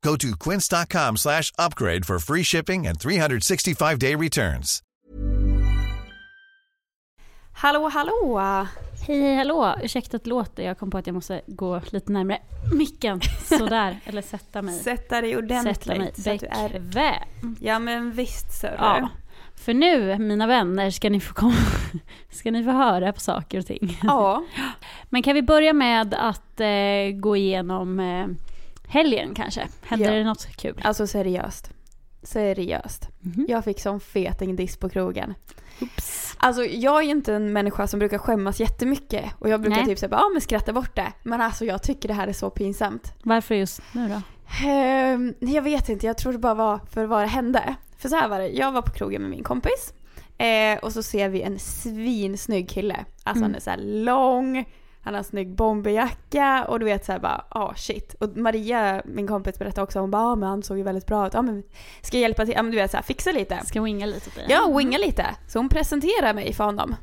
Go to quince.com slash upgrade for free shipping and 365-day returns. Hallå, hallå! Hej, hej, hallå! Ursäkta att låter, jag kom på att jag måste gå lite närmare micken. Sådär, eller sätta mig. Sätta dig ordentligt. Sätta mig så att du är... bekväm. Ja men visst sörru. Ja. För nu, mina vänner, ska ni få komma, ska ni få höra på saker och ting. Ja. Men kan vi börja med att eh, gå igenom eh, helgen kanske? Hände Ja. det något kul? Alltså seriöst. Seriöst. Mhm. Jag fick sån feting diss på krogen. Alltså jag är ju inte en människa som brukar skämmas jättemycket och jag brukar Nej. typ säga ja men skratta bort det. Men alltså jag tycker det här är så pinsamt. Varför just nu då? Ehm, jag vet inte, jag tror det bara var för vad det hände. För så här var det, jag var på krogen med min kompis. Eh, och så ser vi en svinsnygg kille. Alltså han Mm. är så lång, han har en snygg bomberjacka och du vet så här bara, ah shit. Och Maria, min kompis berättade också, hon bara, ah, men han såg ju väldigt bra ut. Ja men ska jag hjälpa till? Ja men du vet så här, fixa lite. Ska winga lite dig? Ja, winga lite. Så hon presenterar mig för honom.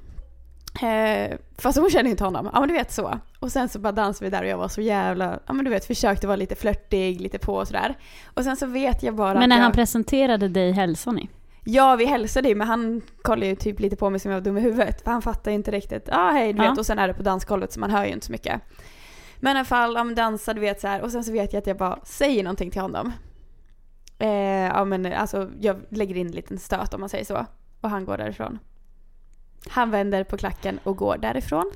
Eh, fast hon känner inte honom. Ja men du vet så. Och sen så bara dansade vi där och jag var så jävla, ja men du vet försökte vara lite flörtig, lite på och sådär. Och sen så vet jag bara Men när jag, han presenterade dig hälsade ni? Ja vi hälsade ju men han kollade ju typ lite på mig som jag var dum i huvudet. För han fattar ju inte riktigt, ja ah, hej du Ja. vet. Och sen är det på dansgolvet så man hör ju inte så mycket. Men i alla fall, ja men dansade du vet så här. Och sen så vet jag att jag bara säger någonting till honom. Eh, ja men alltså jag lägger in en liten stöt om man säger så. Och han går därifrån. Han vänder på klacken och går därifrån.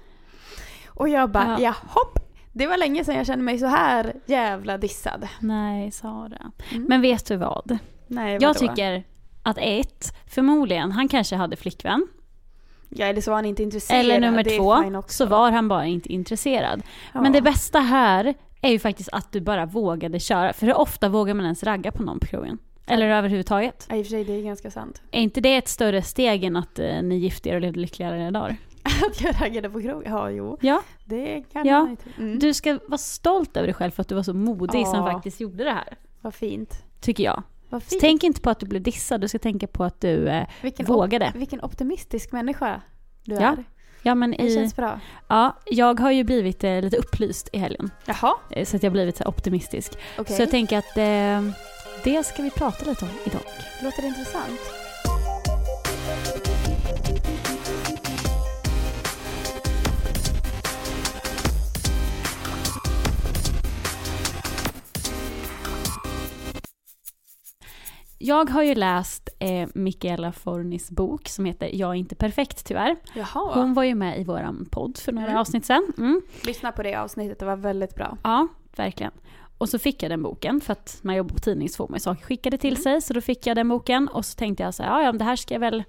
Och jag bara, Ja. ja hopp. Det var länge sedan jag kände mig så här jävla dissad. Nej, Sara. Mm. Men vet du vad? Nej, Jag vadå? tycker att ett, förmodligen, han kanske hade flickvän. Ja eller så var han inte intresserad. Eller nummer två, så var han bara inte intresserad. Ja. Men det bästa här är ju faktiskt att du bara vågade köra. För hur ofta vågar man ens ragga på någon på krogen? Eller överhuvudtaget? Ja, i och för sig det är ganska sant. Är inte det ett större steg än att eh, ni gifte er och levde lyckligare era dagar? Att jag raggade på krog? Ja, jo. Ja, Det kan Ja. man inte. Mm. du ska vara stolt över dig själv för att du var så modig som Ja. faktiskt gjorde det här. Vad fint. Tycker jag. Tänk inte på att du blev dissad, du ska tänka på att du eh, vilken, vågade. vilken optimistisk människa du Ja, är. Ja, men Det i, känns bra. ja, jag har ju blivit eh, lite upplyst i helgen. Jaha, Eh, Så att jag har blivit så optimistisk. okej. Så jag tänker att eh, det ska vi prata lite om idag. Låter det intressant? Jag har ju läst eh, Michaela Fornis bok som heter Jag är inte perfekt tyvärr. Jaha. Hon var ju med i våran podd för några Mm. avsnitt sen. Mm. Lyssna på det avsnittet, det var väldigt bra. Ja, verkligen. Och så fick jag den boken, för att när jag jobbar på tidning så får man ju saker skickade till Mm. sig. Så då fick jag den boken och så tänkte jag så här, ja, ja det här ska jag väl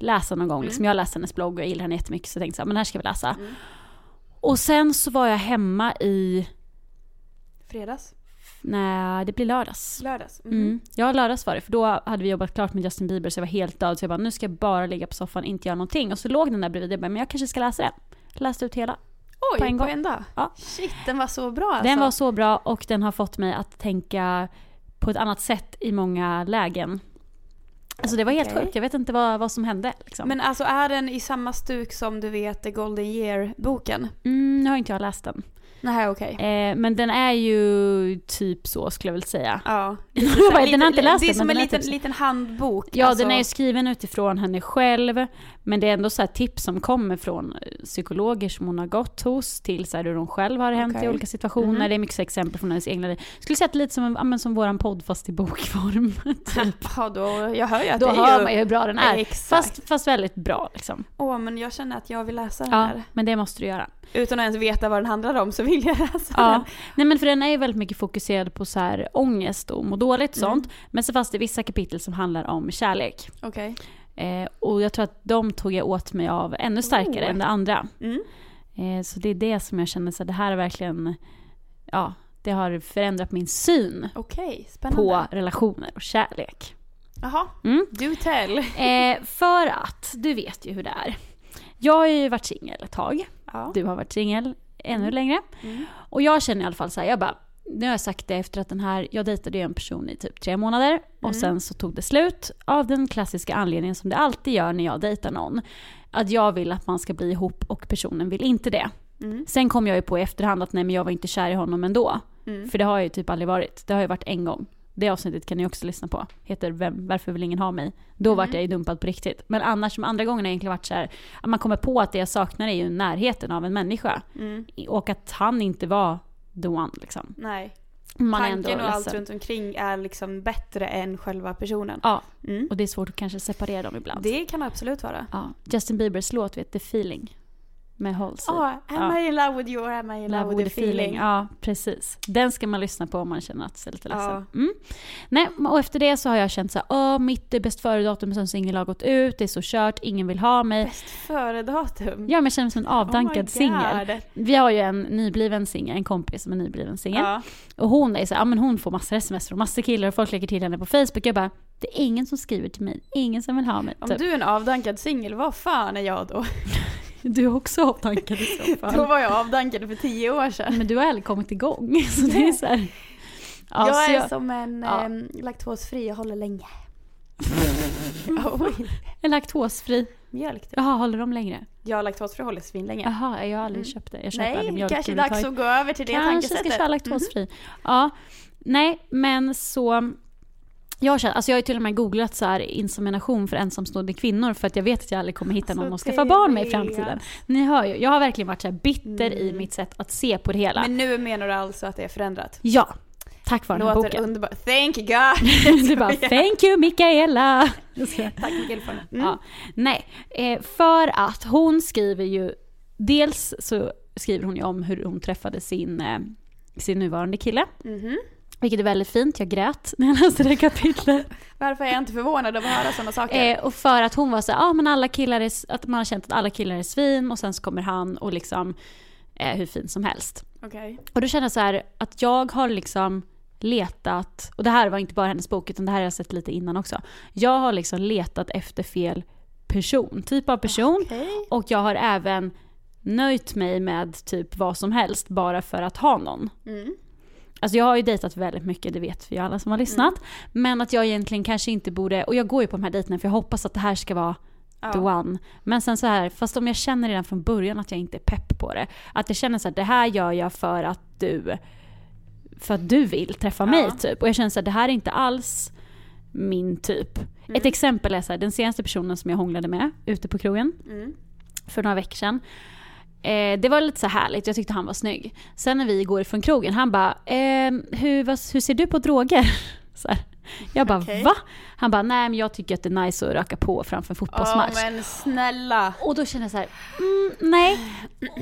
läsa någon gång. Liksom, Mm. jag har läst hennes blogg och jag gillar henne jättemycket så jag tänkte så här, men det här ska jag väl läsa. Mm. Och sen så var jag hemma i, Fredags? Nej det blir lördags. Lördags? Mhm. Mm. Ja, lördags var det. För då hade vi jobbat klart med Justin Bieber så jag var helt död. Så jag bara, nu ska jag bara ligga på soffan och inte göra någonting. Och så låg den där bredvid. Jag bara, men jag kanske ska läsa den. Läste ut hela. Oj, på en på gång. en dag? Ja. Shit, den var så bra alltså. Den var så bra och den har fått mig att tänka på ett annat sätt i många lägen. Alltså det var helt Okej. sjukt. Jag vet inte vad, vad som hände. Liksom. Men alltså är den i samma stuk som du vet The Golden Year-boken? mm, nu har inte jag läst den. Nej, okej. Eh, men den är ju typ så skulle jag väl säga. Ja. Jag bara, den har inte läst det är som en liten, typ liten handbok. Ja, alltså. den är ju skriven utifrån henne själv. Men det är ändå så här tips som kommer från eh, psykologer som hon har gått hos till så hur hon själv har hänt i Okej. olika situationer. Mhm. Det är mycket exempel från hennes egna liv. Jag skulle säga att det är lite som, en, ja, som våran podd fast i bokform. typ. Ja, då, jag hör ju att Då det är hör ju... man ju hur bra den är. Exakt. Fast, fast väldigt bra liksom. Åh, men jag känner att jag vill läsa den Ja, här. men det måste du göra. Utan att ens veta vad den handlar om så vill jag läsa Ja. den. Nej men för den är ju väldigt mycket fokuserad på så här ångest och må dåligt och Mm. sånt. Men så fanns det vissa kapitel som handlar om kärlek. Okej. Eh, och jag tror att de tog jag åt mig av ännu starkare Oh. än det andra. Mm. Eh, så det är det som jag känner så här, det här är verkligen, ja, det har förändrat min syn spännande. på relationer och kärlek. Jaha, Mm. do tell. Eh, för att, du vet ju hur det är. Jag har ju varit singel ett tag. Ja. Du har varit singel ännu Mm. längre. Mm. Och jag känner i alla fall så här, jag bara, nu har jag sagt det efter att den här, jag dejtade ju en person i typ tre månader Mm. och sen så tog det slut av den klassiska anledningen som det alltid gör när jag dejtar någon. Att jag vill att man ska bli ihop och personen vill inte det. Mm. Sen kom jag ju på i efterhand att nej men jag var inte kär i honom ändå. Mm. För det har jag ju typ aldrig varit. Det har ju varit en gång. Det avsnittet kan ni också lyssna på. Heter Vem, Varför vill ingen ha mig? Då Mm. vart jag ju dumpad på riktigt. Men annars, de andra gångerna har egentligen varit så här, att man kommer på att det jag saknar är ju närheten av en människa. Mm. Och att han inte var the one liksom. Nej. Man Tanken och allt runt omkring är liksom bättre än själva personen. Ja, Mm. och det är svårt att kanske separera dem ibland. Det kan absolut vara. Ja. Justin Biebers låt vet The Feeling. Med Halsey. Ja, am Ja. I in love with you or am I in love, with the feeling? Ja, precis. Den ska man lyssna på om man känner att sig lite ledsen. Ja. Mm. Nej, och efter det så har jag känt så här, åh, mitt bäst före-datum som singel har gått ut, det är så kört, ingen vill ha mig. Bäst före-datum. Ja, men jag känner mig som en Oh avdankad God. singel. Vi har ju en nybliven singel, en kompis som är nybliven singel. Ja. Och hon är så här, ja men hon får massor sms från massor killar och folk lägger till henne på Facebook. Jag bara, det är ingen som skriver till mig, ingen som vill ha mig. Om Typ. du är en avdankad singel, vad fan är jag då? Du är också avdankad i så fall. Då var jag avdankad för tio år sedan. Men du har aldrig kommit igång. Så det är så här. Ja, jag så är jag, som en ja. em, laktosfri, jag håller länge. Är laktosfri. mjölk. typ. Jaha, håller de längre? Jag laktosfri håller svinlänge. Jaha, jag har aldrig Mm. köpt det. Jag köper aldrig Nej, mjölk kanske överhuvudtaget. dags att gå över till det Kanske tankesättet. ska köra laktosfri. Ja. Nej, men så... Jag, känner, alltså jag har till och med googlat så här insemination för ensamstående kvinnor för att jag vet att jag aldrig kommer hitta någon Alltså, att skaffa barn med i framtiden. Ni hör ju, jag har verkligen varit så bitter i Mm. mitt sätt att se på det hela. Men nu menar du alltså att det är förändrat? ja, tack vare den här Låter boken. underbart. Thank God! du bara, thank you Mikaela! Tack Mikael för det. Mm. Ja. Nej, eh, för att hon skriver ju, dels så skriver hon ju om hur hon träffade sin, eh, sin nuvarande kille. Mhm. Vilket är väldigt fint, jag grät när jag läste det kapitlet. Varför är jag inte förvånad över att höra sådana saker? Eh, och för att hon var så ja ah, men alla killar är, att man har känt att alla killar är svin och sen så kommer han och liksom eh, hur fin som helst. Okej. Och då känner jag så här att jag har liksom letat, och det här var inte bara hennes bok utan det här har jag sett lite innan också. Jag har liksom letat efter fel person, typ av person. Okej. Och jag har även nöjt mig med typ vad som helst bara för att ha någon. Mm. Alltså jag har ju dejtat väldigt mycket, det vet vi alla som har lyssnat. Men att jag egentligen kanske inte borde, och jag går ju på de här dejterna för jag hoppas att det här ska vara the Ja. one. Men sen så här, fast om jag känner redan från början att jag inte är pepp på det. Att jag känner så här, det här gör jag för att du, för att du vill träffa Ja. mig typ. Och jag känner så här, det här är inte alls min typ. Mm. Ett exempel är så här, den senaste personen som jag hånglade med ute på krogen Mm. för några veckor sedan. Eh, det var lite så härligt, jag tyckte han var snygg. Sen när vi går ifrån krogen, han bara, eh, hur, vad, hur ser du på droger? Så här. Jag bara, Okej. va? Han bara, nej men jag tycker att det är nice att röka på framför en fotbollsmatch. men snälla. Och då känner jag så här, mm, nej.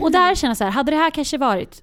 Och där känner jag så här, hade det här kanske varit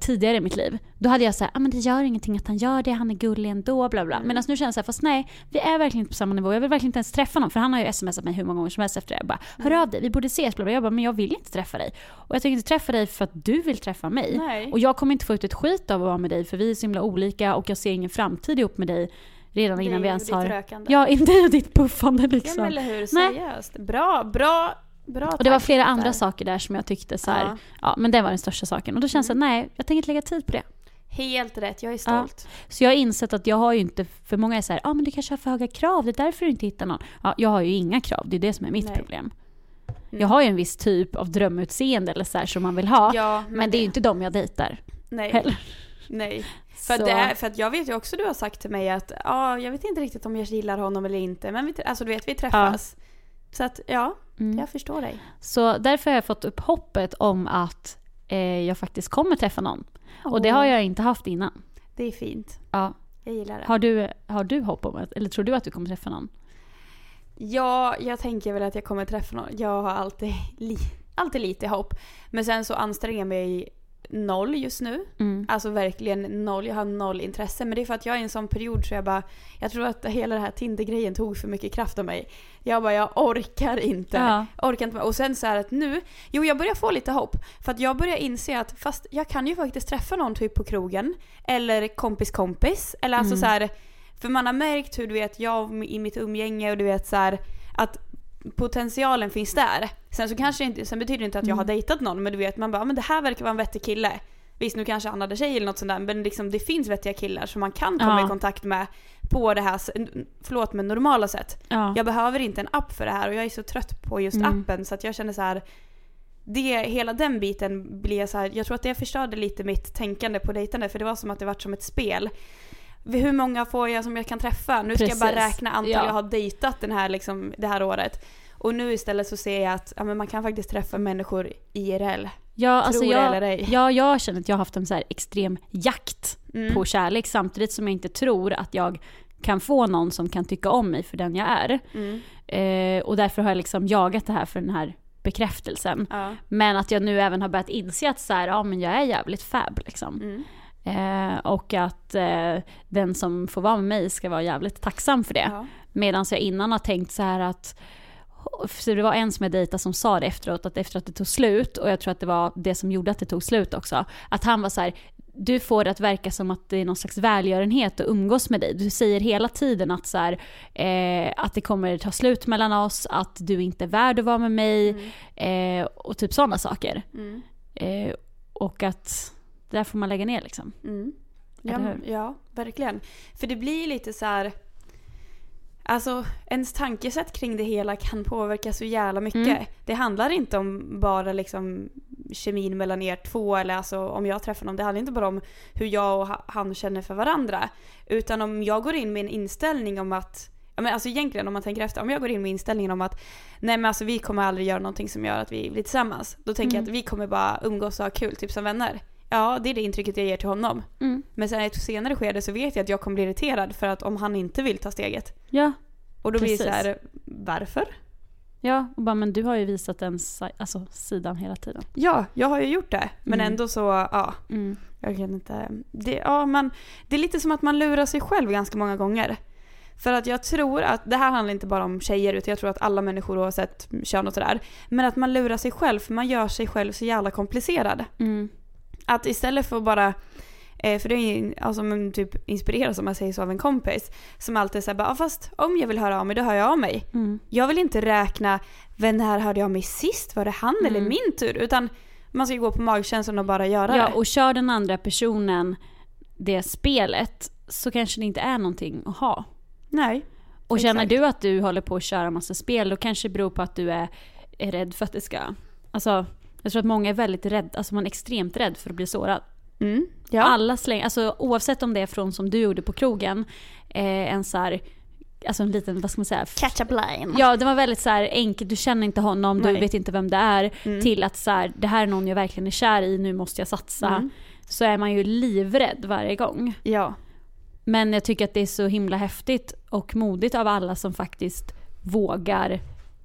tidigare i mitt liv, då hade jag sagt, ah, men det gör ingenting att han gör det, han är gullig ändå, bla bla. Mm. Medan nu känner jag så här, fast nej, vi är verkligen inte på samma nivå, jag vill verkligen inte ens träffa någon, för han har ju smsat mig hur många gånger som helst efter det. Jag bara, hör Mm. av dig, vi borde ses, bla bla. Jag bara, men jag vill inte träffa dig. Och jag tänker inte träffa dig för att du vill träffa mig. Nej. Och jag kommer inte få ut ett skit av att vara med dig, för vi är så himla olika och jag ser ingen framtid ihop med dig redan innan vi ens har... rökande. Ja, inte ditt puffande Ja liksom. men eller hur, Nej. seriöst. Bra, bra, bra Och det var flera andra saker där som jag tyckte så här, Ja. ja. men det var den största saken. Och då känns det, Mm. nej, jag tänker inte lägga tid på det. Helt rätt, jag är stolt. Så jag har insett att jag har ju inte, för många är så här, ja ah, men du kanske har för höga krav, det är därför du inte hittar någon. Ja, jag har ju inga krav, det är det som är mitt Nej. problem. Mm. Jag har ju en viss typ av drömutseende eller så här som man vill ha, Ja, men det är ju inte de jag dejtar Nej, heller. nej. För, det för att jag vet ju också du har sagt till mig att ja, jag vet inte riktigt om jag gillar honom eller inte. Men vi, alltså du vet, vi träffas. Så att ja, Mm. jag förstår dig. Så därför har jag fått upp hoppet om att eh, jag faktiskt kommer träffa någon. Och det har jag inte haft innan. Det är fint. Ja. Jag gillar det. Har, du, har du hopp om det? Eller tror du att du kommer träffa någon? Ja, jag tänker väl att jag kommer träffa någon. Jag har alltid, li, alltid lite hopp. Men sen så anstränger jag mig noll just nu. Mm. Alltså verkligen noll. Jag har noll intresse. Men det är för att jag är i en sån period så jag bara... Jag tror att hela den här Tinder-grejen tog för mycket kraft av mig. Jag bara, jag orkar inte. Ja. Orkar inte. Och sen så är att nu... Jo, jag börjar få lite hopp. För att jag börjar inse att fast jag kan ju faktiskt träffa någon typ på krogen. Eller kompis kompis. Eller alltså Mm. så här... För man har märkt hur du vet jag i mitt umgänge och du vet så här, att potentialen finns där. Sen så kanske inte, sen betyder det inte att jag har Mm. dejtat någon men du vet man bara, "Ja, men det här verkar vara en vettig kille. Visst nu kanske han hade tjej eller något sånt där men liksom det finns vettiga killar som man kan komma Ja. i kontakt med på det här, förlåt men normala sätt. Ja. Jag behöver inte en app för det här och jag är så trött på just Mm. appen så att jag känner så här. Det, hela den biten blir så här, jag tror att det förstörde lite mitt tänkande på dejtande för det var som att det var som ett spel. Hur många får jag som jag kan träffa? Nu ska jag bara räkna antal Ja. jag har dejtat den här, liksom, det här året. Och nu istället så ser jag att ja, men man kan faktiskt träffa människor IRL. Ja, alltså Tror det jag, eller ej. ja, jag känner att jag har haft en så extrem jakt Mm. på kärlek samtidigt som jag inte tror att jag kan få någon som kan tycka om mig för den jag är. Mm. Eh, och därför har jag liksom jagat det här för den här bekräftelsen. Ja. Men att jag nu även har börjat inse att så här, ja, men jag är jävligt fab liksom. Mm. Eh, och att eh, den som får vara med mig ska vara jävligt tacksam för det. Ja. Medan jag innan har tänkt så här att för det var en som jag dejtade som sa det efteråt, att efter att det tog slut, och jag tror att det var det som gjorde att det tog slut också, att han var så här, du får det att verka som att det är någon slags välgörenhet att umgås med dig. Du säger hela tiden att, så här, eh, att det kommer ta slut mellan oss, att du inte är värd att vara med mig, eh, och typ sådana saker. Mm. Eh, och att det där får man lägga ner liksom. Mm. Ja, ja, verkligen. För det blir lite så här. Alltså ens tankesätt kring det hela kan påverka så jävla mycket. Mm. Det handlar inte om bara liksom kemin mellan er två eller alltså om jag träffar någon. Det handlar inte bara om hur jag och ha- han känner för varandra. Utan om jag går in med en inställning om att Ja, men alltså egentligen om man tänker efter, om jag går in med inställningen om att nej men alltså vi kommer aldrig göra någonting som gör att vi blir tillsammans. Då tänker jag Mm. att vi kommer bara umgås och ha kul, typ som vänner. Ja, det är det intrycket jag ger till honom. Mm. Men sen i ett senare skede så vet jag att jag kommer bli irriterad för att om han inte vill ta steget. Ja, Och då blir det så Precis. här, varför? ja, och bara men du har ju visat den alltså, sidan hela tiden. Ja, jag har ju gjort det. Men Mm. ändå så, ja, Mm. jag kan inte. Det, ja, man, det är lite som att man lurar sig själv ganska många gånger. För att jag tror att, det här handlar inte bara om tjejer utan jag tror att alla människor oavsett kön och sådär. Men att man lurar sig själv för man gör sig själv så jävla komplicerad. Mm. Att istället för att bara, eh, för det är alltså man typ inspireras om man säger så av en kompis. Som alltid säger bara, "Ja, fast om jag vill höra av mig då hör jag av mig. Mm. Jag vill inte räkna, vem här hörde jag av mig sist? Var det han eller Mm. min tur? Utan man ska gå på magkänslan och bara göra Ja, det. och kör den andra personen det spelet så kanske det inte är någonting att ha. Nej. Och känner Exakt. du att du håller på att köra massa spel då kanske det beror på att du är, är rädd för att det ska... Alltså, jag tror att många är väldigt rädda, alltså man är extremt rädd för att bli sårad. Mm. Ja. Alla slänger, alltså oavsett om det är från som du gjorde på krogen, eh, en så här, alltså en liten, vad ska man säga? Catch up line. Ja, det var väldigt så här enkelt, du känner inte honom, du Nej. vet inte vem det är, Mm. till att så här, det här är någon jag verkligen är kär i, nu måste jag satsa. Mm. Så är man ju livrädd varje gång. Ja. Men jag tycker att det är så himla häftigt och modigt av alla som faktiskt vågar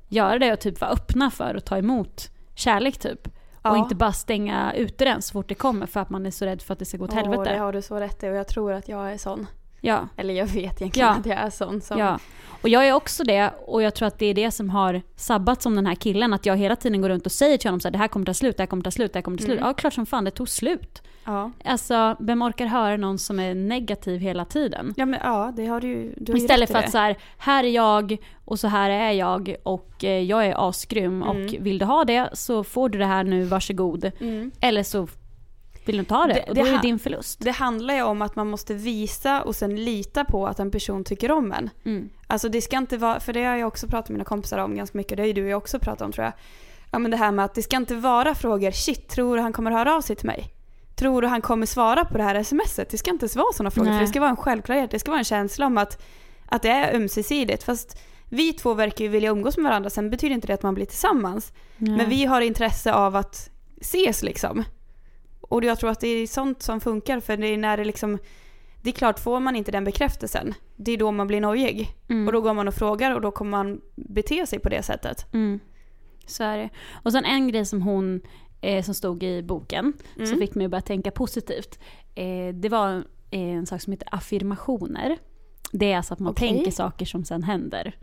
göra det och typ vara öppna för att ta emot kärlek typ. Ja. Och inte bara stänga ute den så fort det kommer för att man är så rädd för att det ska gå åt Åh, helvete. det har du så rätt i och jag tror att jag är sån. Ja, Eller jag vet egentligen Ja. att jag är sån. Som, ja. Och jag är också det och jag tror att det är det som har sabbat som den här killen. Att jag hela tiden går runt och säger till honom så här, det här kommer ta slut, det här kommer ta slut, det här kommer ta slut. Mm. Ja, klart som fan det tog slut. ja. Alltså, vem orkar höra någon som är negativ hela tiden? Ja, men ja, det har du. Du har Istället för det. att så här, här är jag och så här är jag och eh, jag är asgrym och Mm. vill du ha det så får du det här nu, varsågod. Mm. Eller så vill du ha det, Det- och det då är det din förlust. Det handlar ju om att man måste visa och sen lita på att en person tycker om en. Mm. Alltså det ska inte vara, för det har jag också pratat med mina kompisar om ganska mycket, det har ju du och jag också pratat om tror jag. Ja men det här med att det ska inte vara frågor, shit tror du han kommer höra av sig till mig? Tror du han kommer svara på det här smset? Det ska inte vara sådana frågor, Nej. för det ska vara en självklarhet, det ska vara en känsla om att, att det är ömsesidigt. Fast vi två verkar ju vilja umgås med varandra, sen betyder inte det att man blir tillsammans. Nej. Men vi har intresse av att ses liksom. Och jag tror att det är sånt som funkar för det är när det liksom det är klart, får man inte den bekräftelsen, det är då man blir nojig. Mm. Och då går man och frågar och då kommer man bete sig på det sättet. Mm. Så är det. Och sen en grej som hon, eh, som stod i boken, som Mm. fick mig att börja tänka positivt. Eh, det var eh, en sak som heter affirmationer. Det är alltså att man Okej. tänker saker som sen händer.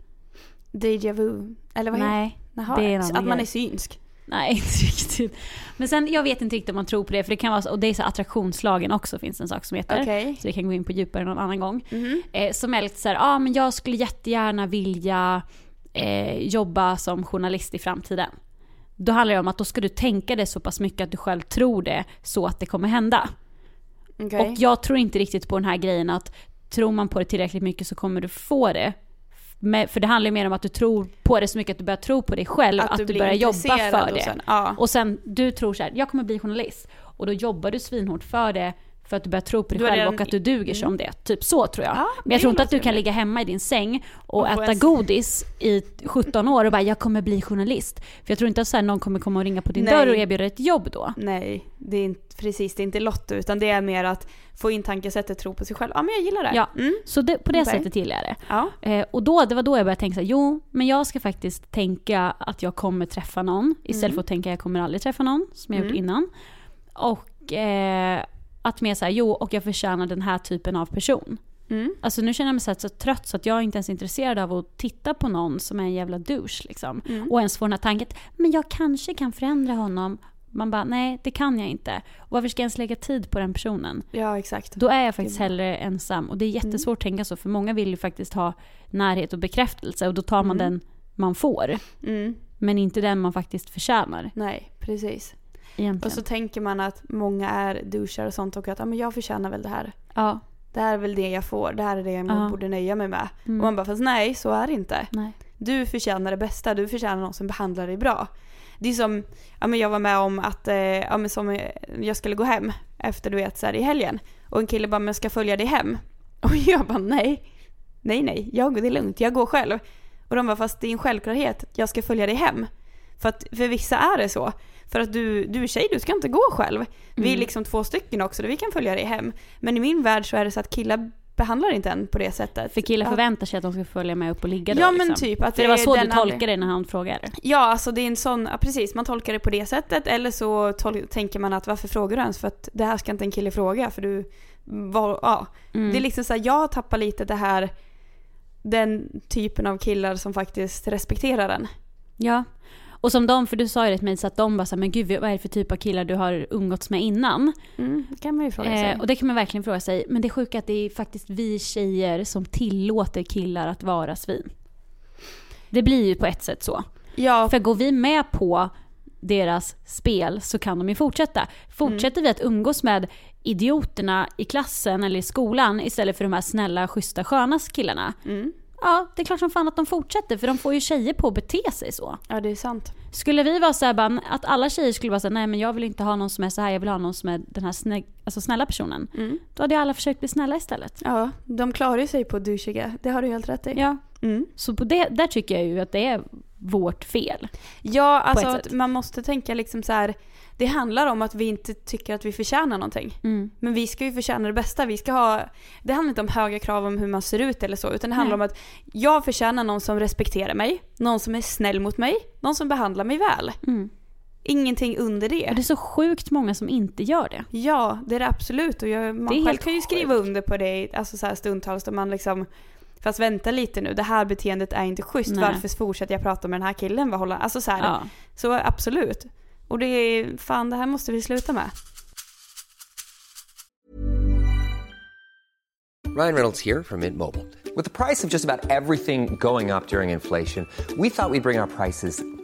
Deja vu. Eller vad heter Nej, Jaha, det är en annan Att man är synsk. Nej, inte riktigt. Men sen, jag vet inte riktigt om man tror på det, för det kan vara så, och det är så attraktionslagen också finns en sak som heter. Okej. Så vi kan gå in på djupare någon annan gång. Mhm. Eh, som är lite såhär, ja ah, men jag skulle jättegärna vilja eh, jobba som journalist i framtiden. Då handlar det om att då ska du tänka det så pass mycket att du själv tror det så att det kommer hända. Okej. Och jag tror inte riktigt på den här grejen att tror man på det tillräckligt mycket så kommer du få det. Men, för det handlar ju mer om att du tror på det så mycket att du börjar tro på dig själv, att, du, blir börjar jobba för och det. sen- ja. Och sen du tror så här, jag kommer bli journalist. Och då jobbar du svinhårt för det för att du börjar tro på dig Du själv redan- och att du duger som det. Typ så tror jag. Ja, Men jag tror inte att du kan ligga hemma i din säng och, Och äta en- godis i 17 år och bara jag kommer bli journalist. För jag tror inte att så här, någon kommer komma och ringa på din Nej. dörr och erbjuda dig ett jobb då. Nej, det är inte, precis, det är inte Lotto utan det är mer att få in tankesättet, tro på sig själv. Ja men jag gillar det. Ja. Mm. Så det, på det Okej. sättet gillar jag det. Ja. Eh, och då, det var då jag började tänka så här, jo, men jag ska faktiskt tänka att jag kommer träffa någon istället Mm. för att tänka att jag kommer aldrig träffa någon, som jag gjort Mm. innan. Och eh, att mer säga, jo, och jag förtjänar den här typen av person. Mm. Alltså nu känner jag mig så, här, så trött så att jag inte ens är intresserad av att titta på någon som är en jävla douche liksom. Mm. Och ens få den här tanken, men jag kanske kan förändra honom. Man bara, nej det kan jag inte. Och varför ska jag ens lägga tid på den personen? Ja exakt. Då är jag faktiskt hellre ensam. Och det är Mm. jättesvårt att tänka så, för många vill ju faktiskt ha närhet och bekräftelse och då tar man Mm. den man får. Mm. Men inte den man faktiskt förtjänar Nej, precis. egentligen. Och så tänker man att många är douchar och sånt och att ja, men jag förtjänar väl det här. ja, Det här är väl det jag får, det här är det jag Ja. borde nöja mig med. Mm. Och man bara, fast nej så är det inte. nej. Du förtjänar det bästa, du förtjänar någon som behandlar dig bra. Det är som, ja men jag var med om att, eh, ja men som eh, jag skulle gå hem efter du vet så här i helgen. Och en kille bara, men jag ska följa dig hem. Och jag bara, nej. Nej nej, jag, det är lugnt, jag går själv. Och de bara, fast det är en självklarhet, jag ska följa dig hem. För att för vissa är det så. För att du, du är tjej, du ska inte gå själv. Vi är Mm. liksom två stycken också, vi kan följa dig hem. Men i min värld så är det så att killar behandlar inte en på det sättet. För killar förväntar sig att de ska följa med upp och ligga då Ja men liksom. typ att För det var så du tolkade det när han frågade? Ja, alltså det är en sån, ja, precis, man tolkar det på det sättet eller så tol- tänker man att varför frågar du ens? För att det här ska inte en kille fråga för du, var, ja. Mm. Det är liksom så här, jag tappar lite det här, den typen av killar som faktiskt respekterar en. Ja. Och som de, för du sa ju det till mig så att de bara så här, men gud vad är det för typ av killar du har umgåtts med innan? Mm, det kan man ju fråga sig. Eh, och det kan man verkligen fråga sig. Men det sjuka är att det är faktiskt vi tjejer som tillåter killar att vara svin. Det blir ju på ett sätt så. ja, För går vi med på deras spel så kan de ju fortsätta. Fortsätter vi att umgås med idioterna i klassen eller i skolan istället för de här snälla, schyssta, sköna killarna. mm, Ja, det är klart som fan att de fortsätter för de får ju tjejer på att bete sig så. ja det är sant. Skulle vi vara såhär bara, att alla tjejer skulle vara såhär, nej men jag vill inte ha någon som är så här, jag vill ha någon som är den här snä, alltså snälla personen. Mm. Då hade alla försökt bli snälla istället. Ja, de klarar ju sig på douchiga, det har du helt rätt i. Ja, Mm. så på det, där tycker jag ju att det är vårt fel. Ja, alltså man måste tänka liksom så här. Det handlar om att vi inte tycker att vi förtjänar någonting. Mm. Men vi ska ju förtjäna det bästa. Vi ska ha, det handlar inte om höga krav om hur man ser ut eller så, utan det handlar Nej. om att jag förtjänar någon som respekterar mig, någon som är snäll mot mig, någon som behandlar mig väl. Mm. Ingenting under Och det det. är så sjukt många som inte gör det. Ja, det är det absolut. Och jag, man Det själv kan ju skriva under på det alltså så stundtals där man liksom Fast vänta lite nu, det här beteendet är inte schysst. Nej. Varför fortsätter jag prata med den här killen? Vad håller, alltså så här, Ja. Så absolut. Och det är, fan det här måste vi sluta med. Ryan Reynolds här från Mint Mobile. Med priset på nästan allt som går upp under inflationen, trodde vi att vi skulle bring priser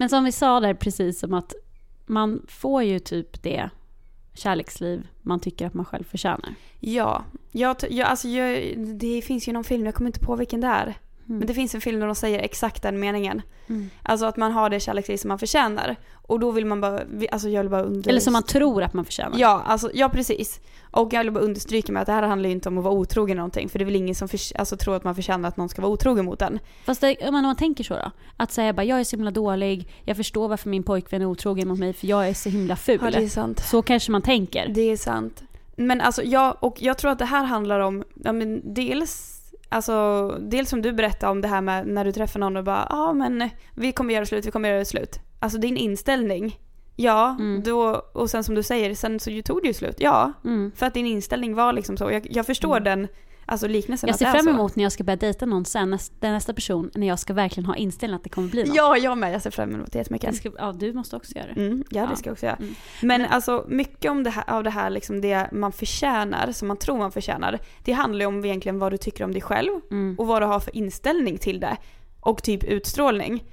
Men som vi sa där precis som att man får ju typ det kärleksliv man tycker att man själv förtjänar. Ja, jag, jag, alltså jag, det finns ju någon film, jag kommer inte på vilken det är. Men det finns en film där de säger exakt den meningen. Mm. Alltså att man har det kärleksliv som man förtjänar. Och då vill man bara, alltså jag vill bara under... Eller som man tror att man förtjänar. Ja, alltså, ja precis. Och jag vill bara understryka med att det här handlar ju inte om att vara otrogen eller någonting. För det är väl ingen som förs- alltså, tror att man förtjänar att någon ska vara otrogen mot en. Fast det, om man, om man tänker så då. Att säga bara jag är så himla dålig, jag förstår varför min pojkvän är otrogen mot mig för jag är så himla ful. Ja, det är sant. Så kanske man tänker. Det är sant. Men alltså jag, och jag tror att det här handlar om, ja men dels Alltså, dels som du berättade om det här med när du träffar någon och bara ja ah, men vi kommer göra slut, vi kommer göra slut. Alltså din inställning. Ja, Mm. då, och sen som du säger, sen så tog det ju slut. Ja, Mm. för att din inställning var liksom så. Jag, jag förstår den alltså liknelsen Jag ser fram emot när jag ska börja dejta någon sen, nästa, nästa person, när jag ska verkligen ha inställningen att det kommer bli något. Ja, jag med. Jag ser fram emot det jättemycket. ska, ja, du måste också göra det. Mm, ja, det ska jag också göra. Mm. Men alltså mycket om det här, av det här, liksom det man förtjänar, som man tror man förtjänar, det handlar ju om egentligen vad du tycker om dig själv Mm. och vad du har för inställning till det. Och typ utstrålning.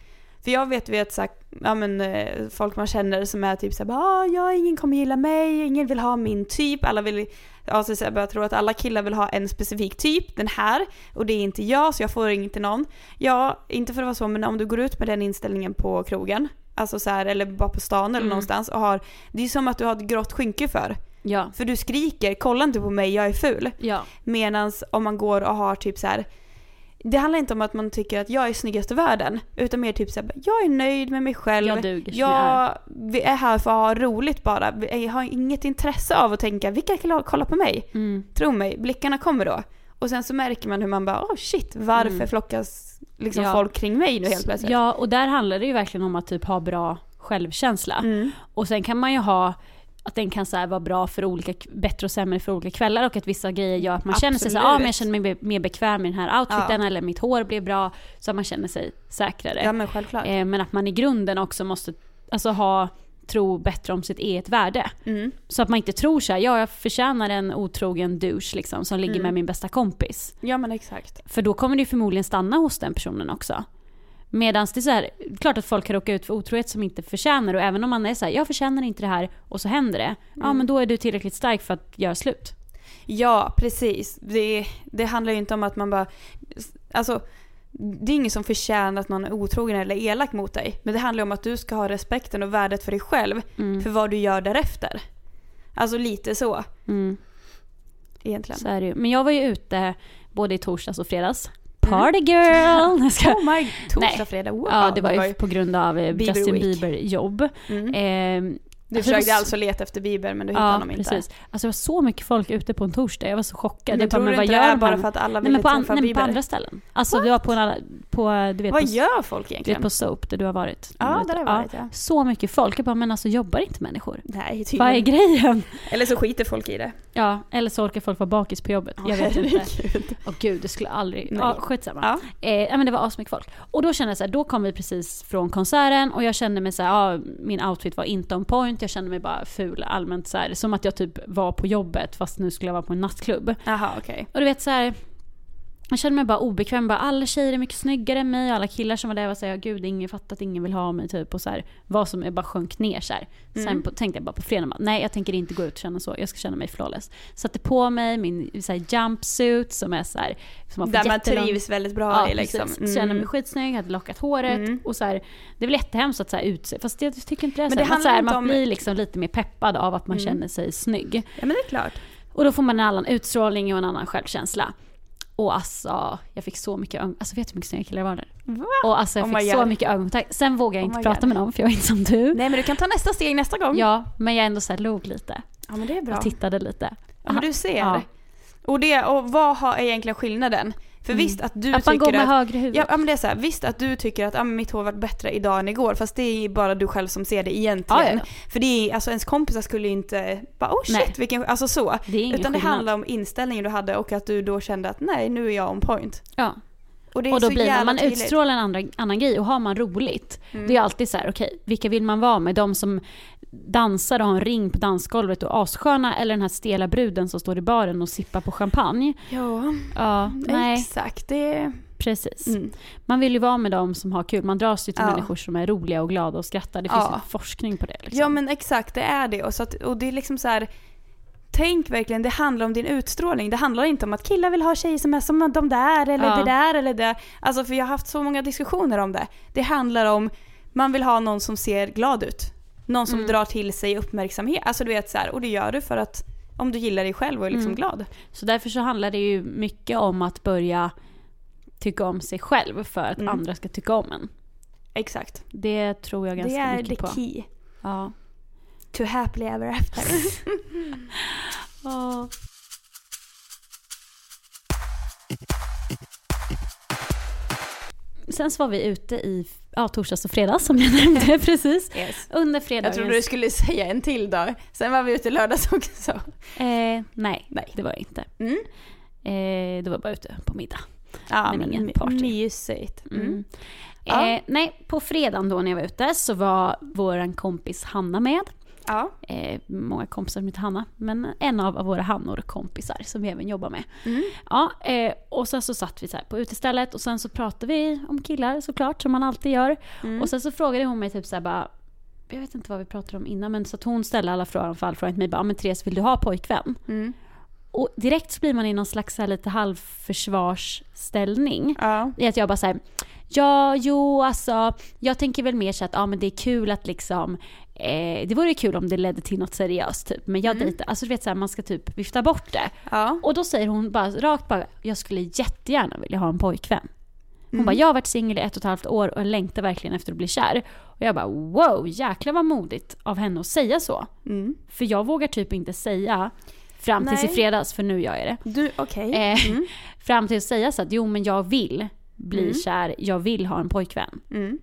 För jag vet, vet så här, ja, men, eh, folk man känner som är typ såhär, ah, ja, ingen kommer gilla mig, ingen vill ha min typ, alla vill, alltså, så jag tror att alla killar vill ha en specifik typ, den här, och det är inte jag så jag får inte någon. Ja, inte för att vara så, men om du går ut med den inställningen på krogen, alltså så här, eller bara på stan eller Mm. någonstans och har, det är som att du har ett grått skynke för. Ja. För du skriker, kolla inte på mig, jag är ful. Ja. Medan om man går och har typ så här. Det handlar inte om att man tycker att jag är snyggast i världen. Utan mer typ så här, jag är nöjd med mig själv. Jag duger som jag vi är här för att ha roligt bara. Jag har inget intresse av att tänka, vilka kan kolla på mig? Mm. Tro mig, blickarna kommer då. Och sen så märker man hur man bara, oh shit, varför Mm. flockas liksom Ja. folk kring mig nu helt plötsligt? Ja, och där handlar det ju verkligen om att typ ha bra självkänsla. Mm. Och sen kan man ju ha att den kan så vara bra för olika, bättre och sämre för olika kvällar och att vissa grejer gör att man känner sig så här, ja Absolut. men jag känner mig mer bekväm i den här outfiten eller mitt hår blev bra så att man känner sig säkrare. Ja men självklart. eh, men att man i grunden också måste alltså, ha tro bättre om sitt eget värde. Mm. Så att man inte tror så här, ja jag förtjänar en otrogen douche liksom som ligger Mm. med min bästa kompis. Ja men exakt. För då kommer det förmodligen stanna hos den personen också. Medan det är så här, klart att folk kan råka ut för otrohet som inte förtjänar och även om man är så här, jag förtjänar inte det här och så händer det. Ja Mm. men då är du tillräckligt stark för att göra slut. Ja, precis. Det, det handlar ju inte om att man bara... Alltså, det är ingen som förtjänar att någon är otrogen eller elak mot dig. Men det handlar om att du ska ha respekten och värdet för dig själv. Mm. För vad du gör därefter. Alltså lite så, Mm, egentligen. så är det ju. Men jag var ju ute både i torsdags och fredags. Party girl! Jag ska... Oh my, torsdag, fredag, wow. Ja det var ju på grund av eh, Bieber Justin Week. Bieber jobb. Mm. Ehm, Du alltså, försökte så- alltså leta efter Bieber men du hittade Ja honom inte. precis. Alltså det var så mycket folk ute på en torsdag, jag var så chockad. Men jag bara, tror men du vad inte det är bara för att alla Nej på, an, träffa nej, men på Bieber? andra ställen. Alltså det var på en på, du vet, Vad på, gör folk du egentligen? vet på Soap där du har varit. Ja, Du där har jag varit ja. Så mycket folk. Jag bara, men alltså jobbar inte människor? Nej, Vad är tydligen. grejen? Eller så skiter folk i det. Ja, eller så orkar folk vara bakis på jobbet. Jag vet inte. Åh gud, det skulle aldrig... Nej. Ja, skitsamma. Ja. Eh, men det var asmycket folk. Och då kände jag så här, då kom vi precis från konserten och jag kände mig så här, ja min outfit var inte on point, jag kände mig bara ful allmänt så här, som att jag typ var på jobbet fast nu skulle jag vara på en nattklubb. Jaha, okej. Och du vet så här. Jag kände mig bara obekväm, bara alla tjejer är mycket snyggare än mig och alla killar som var där var såhär, gud ingen fattat att ingen vill ha mig typ och så här, vad som jag bara sjönk ner så här. Sen Mm. på, tänkte jag bara på fredag, bara, nej jag tänker inte gå ut och känna så, jag ska känna mig flawless. Satte på mig min så här, jumpsuit som är så här, som har Där man jättelång- trivs väldigt bra Ja, i liksom. precis. Kände mig skitsnygg, hade lockat håret Mm. och så här, det är väl jättehemskt att så här utse, fast jag tycker inte det är Men så det här, så här, handlar inte man om- blir liksom lite mer peppad av att man Mm. känner sig snygg. Ja men det är klart. Och då får man en annan utstrålning och en annan självkänsla. Och alltså, jag fick så mycket ögon... Alltså vet du hur mycket snygga killar det var där? Va? Och alltså jag Oh fick så God. mycket ögonkontakt. Sen vågade jag Oh inte prata God. med dem för jag är inte som du. Nej men du kan ta nästa steg nästa gång. Ja, men jag ändå så här log lite. Ja men det är bra. Och tittade lite. Ja men du ser. Ja. Och, det, och vad har egentligen skillnaden? För visst att du Mm. Att man går med att... högre huvud. Ja men det är så här, visst att du tycker att ah, mitt hår varit bättre idag än igår fast det är bara du själv som ser det egentligen. Ja, ja, För det är, alltså ens kompisar skulle ju inte bara oh shit Nej. vilken, alltså så. Det Utan det skillnad. handlar om inställningen du hade och att du då kände att nej nu är jag on point. Ja. Och det Och då blir man, man tydligt. utstrålar en andra, annan grej och har man roligt. Mm. Det är alltid så här, okej, vilka vill man vara med? De som dansar och har en ring på dansgolvet och assköna eller den här stela bruden som står i baren och sippar på champagne? Ja, Ja, nej. exakt. Det, Precis. Mm. Man vill ju vara med dem som har kul. Man dras ju till Ja. människor som är roliga och glada och skrattar. Det finns Ja. ju forskning på det. Liksom. Ja men exakt, det är det. Och, så att, och det är liksom så här. Tänk verkligen, det handlar om din utstrålning. Det handlar inte om att killar vill ha tjejer som är som de där eller Ja. det där eller det. Alltså för jag har haft så många diskussioner om det. Det handlar om, man vill ha någon som ser glad ut. Någon som Mm. drar till sig uppmärksamhet. Alltså du vet så här, och det gör du för att om du gillar dig själv och är liksom Mm. glad. Så därför så handlar det ju mycket om att börja tycka om sig själv för att Mm. andra ska tycka om en. Exakt. Det tror jag Det ganska är mycket the på. key Ja. to happily ever after. Ja. Sen så var vi ute i ja, torsdags och fredags som jag nämnde precis. yes. Under Jag fredagens... trodde du skulle säga en till dag. Sen var vi ute lördags också. Eh, nej, Nej. det var jag inte. Mm. Eh, det var bara ute på middag. Ja, Men men ingen party. Mysigt. Mm. Mm. Ja. Eh, nej, på fredagen då när jag var ute så var vår kompis Hanna med. Ja. Eh, många kompisar som heter Hanna, men en av våra Hannor kompisar som vi även jobbar med. Mm. Ja, eh, och sen så satt vi så på utestället och sen så pratade vi om killar såklart, som man alltid gör. Mm. Och sen så frågade hon mig typ så här bara, jag vet inte vad vi pratade om innan, men så att hon ställde alla frågor fall frågan till mig bara, "Ja, men Therese vill du ha pojkvän? Mm. Och direkt så blir man i någon slags så här lite halvförsvarsställning. Ja. I att jag bara säger ja, jo, alltså, jag tänker väl mer så att ja, men det är kul att liksom, eh, det vore kul om det ledde till något seriöst typ, men jag Mm. dejtar, alltså du vet så här, man ska typ vifta bort det. Ja. Och då säger hon bara rakt bara, jag skulle jättegärna vilja ha en pojkvän. Hon Mm. bara, jag har varit singel i ett och ett halvt år och längtar verkligen efter att bli kär. Och jag bara, wow, jäklar vad modigt av henne att säga så. Mm. För jag vågar typ inte säga fram tills i Nej. fredags, för nu gör jag det. Du, okej. Eh, Mm. Fram till att säga så att jo men jag vill bli Mm. kär, jag vill ha en pojkvän. Mm.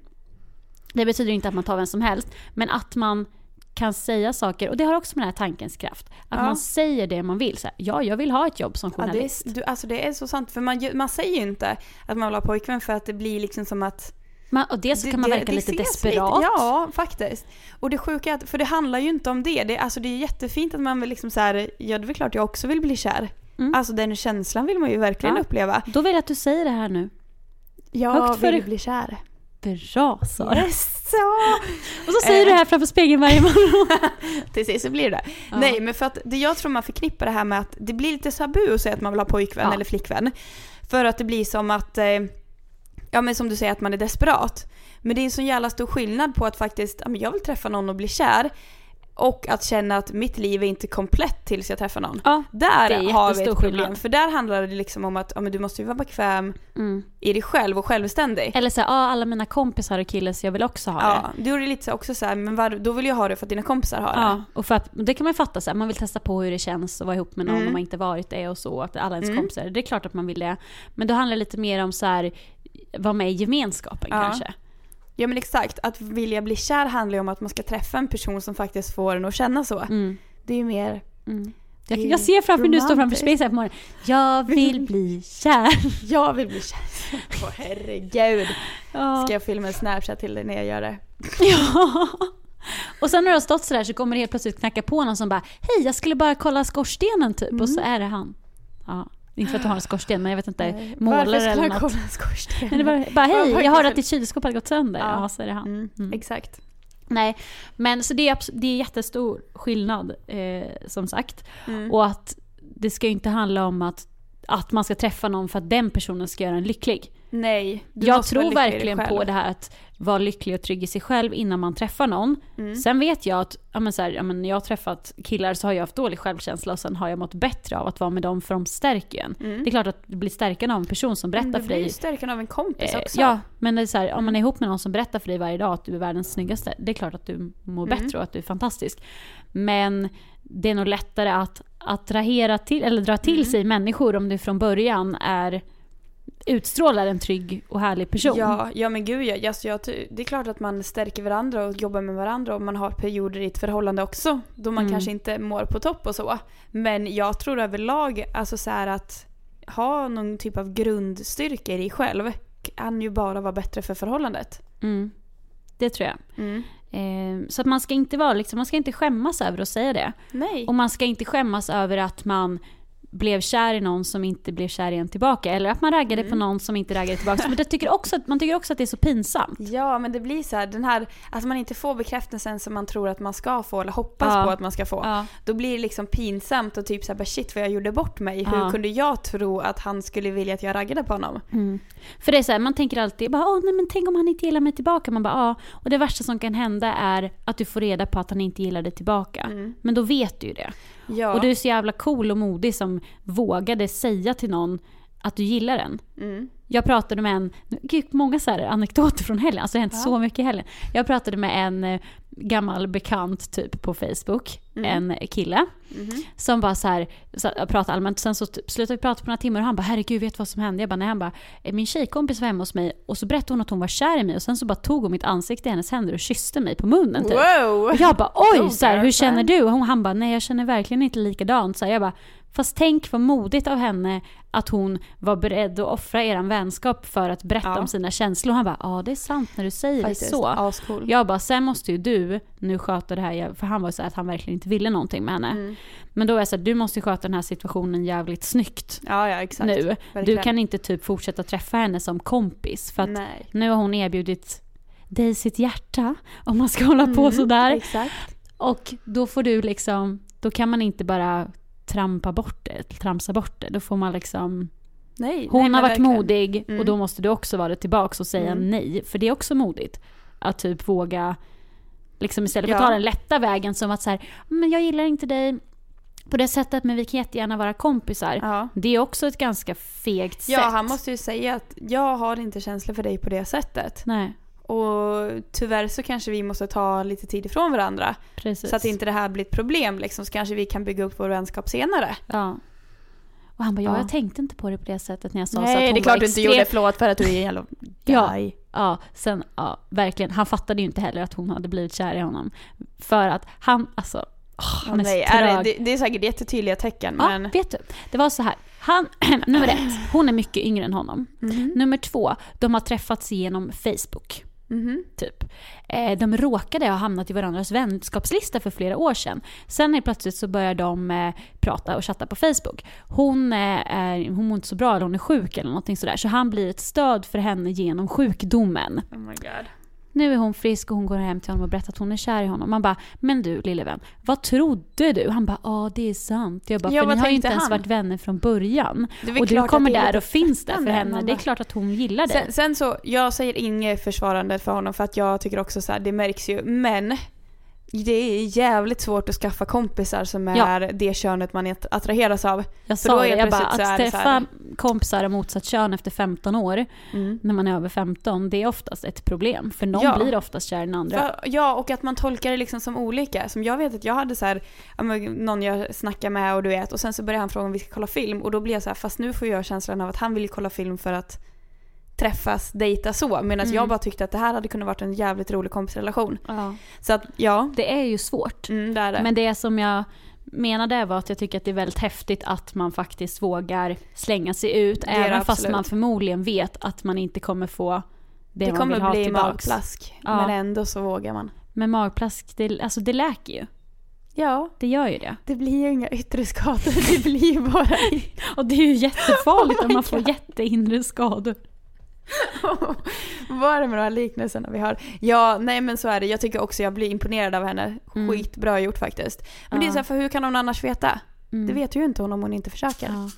Det betyder inte att man tar vem som helst, men att man kan säga saker, och det har också med den här tankens kraft. Att Ja. man säger det man vill. Så här, ja, jag vill ha ett jobb som Ja, det, journalist. är, du, alltså det är så sant, för man, man säger ju inte att man vill ha pojkvän för att det blir liksom som att... Man, och dels så kan man det, verka det lite ses desperat. ja, faktiskt. Och det sjuka är att, för det handlar ju inte om det. Det, alltså det är jättefint att man vill liksom så här, ja det är väl klart jag också vill bli kär. Mm. Alltså den känslan vill man ju verkligen Ja. uppleva. Då vill jag att du säger det här nu. Jag Högt vill bli kär. Bra Sara. Yes, så. Och så säger du det här framför spegeln varje morgon. Till sist så blir det Ja. Nej men för att det jag tror man förknippar det här med att det blir lite tabu att säga att man vill ha pojkvän Ja. eller flickvän. För att det blir som att, eh, ja men som du säger att man är desperat. Men det är en så jävla stor skillnad på att faktiskt, ja men jag vill träffa någon och bli kär. Och att känna att mitt liv är inte komplett tills jag träffar någon. Ja, Där har vi ett problem. skillnad. För där handlar det liksom om att ja, men du måste ju vara bekväm Mm. i dig själv och självständig. Eller så här, ja, alla mina kompisar är killar så jag vill också ha Ja, det. är det lite så också så här, men var, då vill jag ha det för att dina kompisar har det. Ja, och för att, det kan man ju fatta så här, man vill testa på hur det känns att vara ihop med någon Mm. om man inte varit det och så, att alla ens Mm. kompisar, det är klart att man vill det. Men då handlar det lite mer om så här, vara med i gemenskapen Ja. kanske. Ja men exakt, att vilja bli kär handlar ju om att man ska träffa en person som faktiskt får en att känna så. Mm. Det är ju mer, Mm. Jag, jag ser framför mig, du står framför romantiskt. spegeln här på morgonen. Jag vill bli kär. jag vill bli kär. Åh herregud. Ja. Ska jag filma en snapchat till dig när jag gör det? ja. Och sen när du har stått sådär så kommer det helt plötsligt knacka på någon som bara Hej, jag skulle bara kolla skorstenen typ. Och så Mm. är det han. Ja. Inte för att du har en skorsten, men jag vet inte, målare Varför eller något. kolla en skorsten? Men det var, bara hej, Varför jag hörde att ditt kylskåp hade gått sönder. Ja, Ja. så är det han. Mm, Mm. Exakt. Nej, men så det är, det är jättestor skillnad eh, som sagt. Mm. Och att det ska ju inte handla om att, att man ska träffa någon för att den personen ska göra en lycklig. Nej, jag tror verkligen på det här att vara lycklig och trygg i sig själv innan man träffar någon. Mm. Sen vet jag att ja, men så här, ja, men när jag har träffat killar så har jag haft dålig självkänsla och sen har jag mått bättre av att vara med dem för de stärker en. Mm. Det är klart att det blir stärkande av en person som berättar Men för Du blir dig ju stärkande av en kompis Eh, också. Ja, men det är så här, om man är ihop med någon som berättar för dig varje dag att du är världens snyggaste, det är klart att du mår Mm. bättre och att du är fantastisk. Men det är nog lättare att attrahera till, eller dra till Mm. sig människor om du från början är utstrålar en trygg och härlig person. Ja, ja men gud ja. Alltså, jag, det är klart att man stärker varandra och jobbar med varandra och man har perioder i ett förhållande också. Då man Mm. kanske inte mår på topp och så. Men jag tror överlag, alltså så att ha någon typ av grundstyrka i dig själv kan ju bara vara bättre för förhållandet. Mm. Det tror jag. Mm. Eh, så att man ska inte vara liksom, man ska inte skämmas över att säga det. Nej. Och man ska inte skämmas över att man blev kär i någon som inte blev kär igen tillbaka. Eller att man raggade Mm. på någon som inte raggade tillbaka. Men jag tycker också att, man tycker också att det är så pinsamt. Ja, men det blir så här, den här, alltså man inte får bekräftelsen som man tror att man ska få eller hoppas Ja. på att man ska få. Ja. Då blir det liksom pinsamt och typ såhär, bara shit vad jag gjorde bort mig. Hur Ja. kunde jag tro att han skulle vilja att jag raggade på honom? För det är så här, man tänker alltid bara, Åh, nej, men tänk om han inte gillar mig tillbaka. Man bara, ja. Och det värsta som kan hända är att du får reda på att han inte gillar dig tillbaka. Men då vet du ju det. Ja. Och du är så jävla cool och modig som vågade säga till någon att du gillar den. Mm. Jag pratade med en, gud många så anekdoter från helgen, alltså det har hänt så mycket i helgen. Jag pratade med en eh, gammal bekant typ på Facebook, Mm. en kille. Mhm. Som bara så här, så här, pratade allmänt, sen så typ, slutade vi prata på några timmar och han bara herregud vet vad som hände? Jag bara nej, han bara "Eh, min tjejkompis var hemma hos mig och så berättade hon att hon var kär i mig och sen så bara tog hon mitt ansikte i hennes händer och kysste mig på munnen typ. Wow! Och jag bara oj, så här, hur känner du? Och hon, han bara nej jag känner verkligen inte likadant. Så här, jag bara fast tänk vad modigt av henne att hon var beredd att offra eran vänskap för att berätta Ja. om sina känslor. Och han bara ja det är sant när du säger Faktiskt, det så. ascool. Jag bara sen måste ju du nu sköta det här, för han var så här att han verkligen inte ville någonting med henne. Mm. Men då är jag så här, du måste ju sköta den här situationen jävligt snyggt Ja, ja exakt. nu. Du Verkligen. kan inte typ fortsätta träffa henne som kompis för att Nej. nu har hon erbjudit dig sitt hjärta om man ska hålla på sådär. Mm, Exakt. Och då får du liksom, då kan man inte bara trampa bort det, tramsa bort det. Då får man liksom, Nej, hon nej, har varit verkligen. modig Mm. och då måste du också vara det tillbaks och säga Mm. nej. För det är också modigt. Att typ våga, liksom istället för att Ja. ta den lätta vägen som att så här, men jag gillar inte dig på det sättet men vi kan jättegärna vara kompisar. Ja. Det är också ett ganska fegt sätt. Ja, han måste ju säga att jag har inte känslor för dig på det sättet. Nej, Och tyvärr så kanske vi måste ta lite tid ifrån varandra. precis. Så att inte det här blir ett problem liksom, så kanske vi kan bygga upp vår vänskap senare. Ja. Och han bara, ja, Ja. jag tänkte inte på det på det sättet när jag sa så att Nej, det är klart du inte gjorde. Förlåt för att du är en jävla Ja. Ja, sen, ja, verkligen. Han fattade ju inte heller att hon hade blivit kär i honom. För att han, alltså, åh, han är Nej, så är trög. det, det, är säkert jättetydliga tecken Ja, men... vet du. Det var så här. Han, nummer ett, hon är mycket yngre än honom. Mhm. Nummer två, de har träffats genom Facebook. Mhm. Typ. Eh, de råkade ha hamnat i varandras vänskapslista för flera år sedan. Sen helt plötsligt så börjar de eh, prata och chatta på Facebook. Hon, eh, är, hon mår inte så bra, eller hon är sjuk eller någonting sådär. Så han blir ett stöd för henne genom sjukdomen. Oh my god. Nu är hon frisk och hon går hem till honom och berättar att hon är kär i honom. Man bara, men du lille vän, vad trodde du? Han bara, ja det är sant. Jag bara, Ja, för ni har ju inte ens han? varit vänner från början. Och du kommer där och finns där för henne. Det är klart att hon gillar dig. Sen, sen så, jag säger inget försvarande för honom för att jag tycker också så här, det märks ju. Men det är jävligt svårt att skaffa kompisar som Ja. är det könet man att- attraheras av. jag sa det, jag bara, att träffa kompisar av motsatt kön efter 15 år, Mm. när man är över 15, det är oftast ett problem. För någon Ja. blir oftast kär i den andra. För, ja, och att man tolkar det liksom som olika. Som jag vet att jag hade så här, ja, någon jag snackar med och du vet, och sen så börjar han fråga om vi ska kolla film och då blir jag så här, fast nu får jag känslan av att han vill kolla film för att träffas, dejta så. Medan Mm. jag bara tyckte att det här hade kunnat varit en jävligt rolig kompisrelation. Ja. Så att ja, Det är ju svårt. mm, det är det. Men det som jag menade var att jag tycker att det är väldigt häftigt att man faktiskt vågar slänga sig ut. Det är det även fast man förmodligen vet att man inte kommer få det, det man vill kommer ha bli tillbaks. magplask. Ja. Men ändå så vågar man. Men magplask, det, alltså det läker ju. Ja, Det gör ju det. det blir ju inga yttre skador. Det blir ju bara... Och det är ju jättefarligt Oh om man får jätteinre skador. Vad är det med de här liknelserna vi har? Ja, nej men så är det. Jag tycker också jag blir imponerad av henne. Mm. Skitbra gjort faktiskt. Men det är Ja. så här, för hur kan hon annars veta? Mm. Det vet ju inte hon om hon inte försöker. Ja.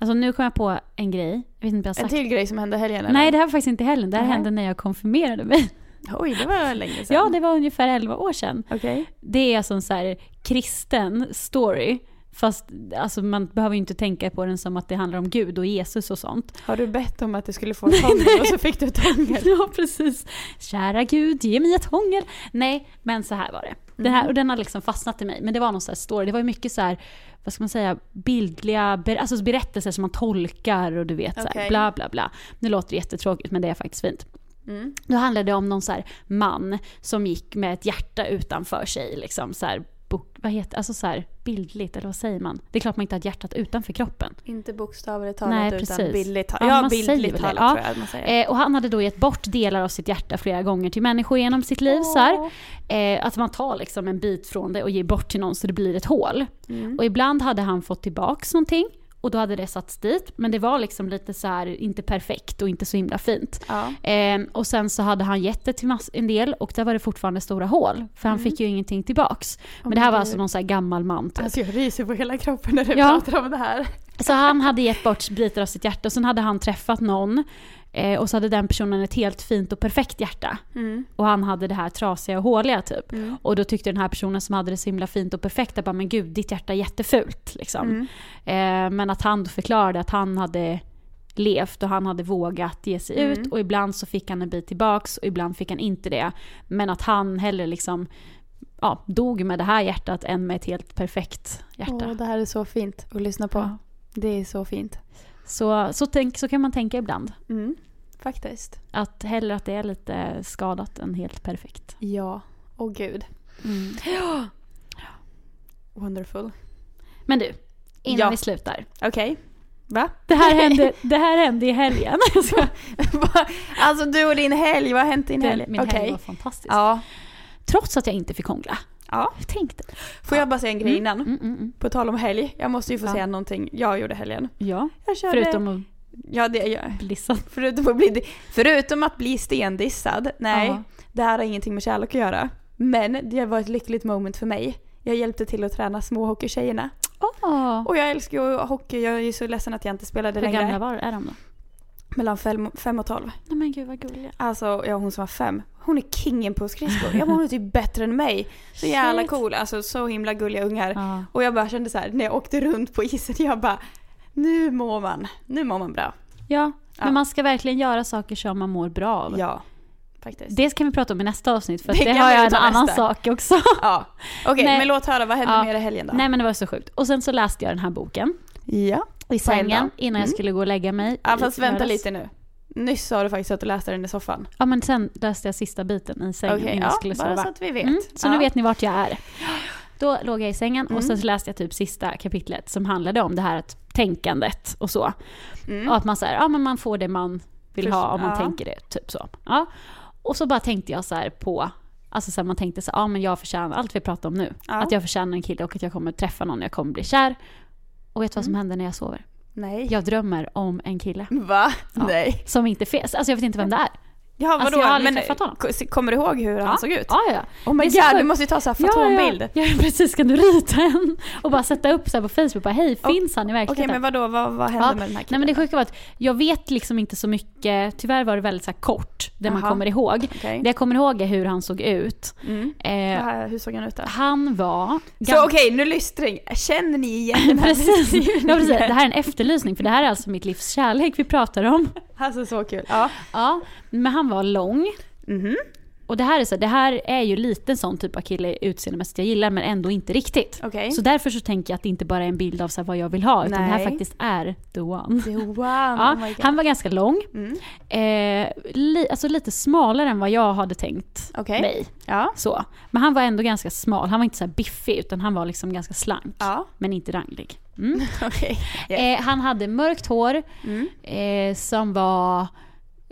Alltså nu kom jag på en grej. Jag vet inte jag har En sagt. till grej som hände helgen eller? Nej, det här var faktiskt inte helgen. Det här Nej. hände när jag konfirmerade mig. Oj, det var länge sedan. Ja, det var ungefär 11 år sedan. Okej. Det är alltså en så här kristen story. Fast alltså, man behöver ju inte tänka på den som att det handlar om Gud och Jesus och sånt. Har du bett om att du skulle få ett hångel och så fick du ett hångel? Ja, precis. Kära Gud, ge mig ett hångel. Nej, men så här var det. Den, här, och den har liksom fastnat i mig. Men det var någon så här story. Det var ju mycket så här, vad ska man säga, bildliga ber, alltså berättelser som man tolkar och du vet så här, bla bla bla. Nu låter det jättetråkigt men det är faktiskt fint. Mm. Då handlade det om någon så här man som gick med ett hjärta utanför sig. Liksom så bok, vad heter, alltså så här, bildligt, eller vad säger man? Det är klart man inte har hjärtat utanför kroppen. Inte bokstavligt talat Nej, utan precis. bildligt talat. Ja, Ja, bildligt talat Ja. tror jag man säger. Eh, och han hade då gett bort delar av sitt hjärta flera gånger till människor genom sitt liv. Så här. Eh, att man tar liksom en bit från det och ger bort till någon så det blir ett hål. Mm. Och ibland hade han fått tillbaks någonting och då hade det satts dit. Men det var liksom lite så här, inte perfekt och inte så himla fint. Ja. Eh, och sen så hade han gett det till en del och där var det fortfarande stora hål. För han fick ju ingenting tillbaks. Men det här var alltså någon så här gammal man typ. Alltså jag ryser på hela kroppen när du Ja. pratar om det här. Så han hade gett bort bitar av sitt hjärta och sen hade han träffat någon eh, och så hade den personen ett helt fint och perfekt hjärta. Mm. Och han hade det här trasiga och håliga typ. Och då tyckte den här personen som hade det så himla fint och perfekt, att bara men gud ditt hjärta är jättefult liksom. Mm. Eh, men att han då förklarade att han hade levt och han hade vågat ge sig Mm. ut och ibland så fick han en bit tillbaks och ibland fick han inte det. Men att han hellre liksom ja, dog med det här hjärtat än med ett helt perfekt hjärta. Åh, det här är så fint att lyssna på. Ja. Det är så fint. Så, så, tänk, så kan man tänka ibland. Mm. Faktiskt. Att hellre att det är lite skadat än helt perfekt. Ja. Åh gud. Wonderful. Men du, innan Ja. vi slutar. Okej. Va? Det här hände, det här hände i helgen. Alltså du och din helg, vad har hänt i din helg? Min Okej. helg var fantastisk. Ja. Trots att jag inte fick hångla. Ja. Tänk dig. Får jag bara säga en grej innan? Mm, mm, mm. På tal om helg. Jag måste ju få Ja. säga någonting jag gjorde helgen. Ja, Jag körde... förutom att Ja, det jag... bli satt. Förutom att bli, förutom att bli stendissad. Nej, Ja. det här har ingenting med kärlek att göra. Men det var ett lyckligt moment för mig. Jag hjälpte till att träna småhockeytjejerna. Åh, Och jag älskar ju hockey. Jag är ju så ledsen att jag inte spelade hur längre. gamla var, är de då? Mellan fem, fem och tolv. Nej men gud vad gulliga. Alltså, ja, hon som var fem. Hon är kingen på skridskor. Ja, men hon är typ bättre än mig. Så jävla cool. Alltså så himla gulliga ungar. Ja. Och jag bara kände så här när jag åkte runt på isen. Jag bara, nu mår man. Nu mår man bra. ja, Ja. men man ska verkligen göra saker som man mår bra av. Ja, faktiskt. Det kan vi prata om i nästa avsnitt för Det det, har jag en annan nästa. sak också. Ja. Okej, Nej. men låt höra. Vad hände Ja. mer i helgen då? Nej men det var så sjukt. Och sen så läste jag den här boken Ja. I sängen innan jag Mm. skulle gå och lägga mig. Ja, fast vänta lite nu. Nyss sa du faktiskt att du läste den i soffan. Ja men sen läste jag sista biten i sängen Okej, innan jag ja, skulle bara sova. så att vi vet. Mm, så ja. nu vet ni vart jag är. Då låg jag i sängen och Mm. sen så läste jag typ sista kapitlet som handlade om det här att tänkandet och så. Mm. Och att man säger, ja men man får det man vill ha om man Ja. tänker det, typ så. Ja. Och så bara tänkte jag så här på, alltså så här, man tänkte så här, ja men jag förtjänar, allt vi pratar om nu, att jag förtjänar en kille och att jag kommer träffa någon, jag kommer bli kär. Och vet du vad Mm. som händer när jag sover? Nej. Jag drömmer om en kille. Va? Ja. Nej. Som inte finns, alltså jag vet inte vem det är. Ja, vadå? Alltså, jag har aldrig men träffat honom. kommer du ihåg hur han såg ut? Ja, ja. Oh my så god, du måste ju ta så här. Ja, ja. ja, precis. Kan du rita en? Och bara sätta upp så på Facebook, bara hej, finns han i Okej, verkligheten? men vadå? Vad, vad hände Ja, med den här Nej killen? men det sjuka var att jag vet liksom inte så mycket, tyvärr var det väldigt så kort, det man Jaha. kommer ihåg. Okej. Det jag kommer ihåg är hur han såg ut. Mm. Eh, här, hur såg han ut då? han var... Så okej, nu lystring. Känner ni igen den här precis. Ja, precis. Det här är en efterlysning, för det här är alltså mitt livs kärlek vi pratar om. Alltså så kul. Ja. Ja, men han var lång. Mhm. Och det här, är så, det här är ju lite sån typ av kille utseendemässigt jag gillar, men ändå inte riktigt. Okej. Så därför så tänker jag att det inte bara är en bild av så vad jag vill ha, utan det här Nej. faktiskt är the one. The one. Ja, oh my god. han var ganska lång. Mm. Eh, li, alltså lite smalare än vad jag hade tänkt Okej. mig. Ja. Så. Men han var ändå ganska smal. Han var inte så biffig utan han var liksom ganska slank. Ja. Men inte ranglig. Mm. Okej. Yes. Eh, han hade mörkt hår Mm. eh, som var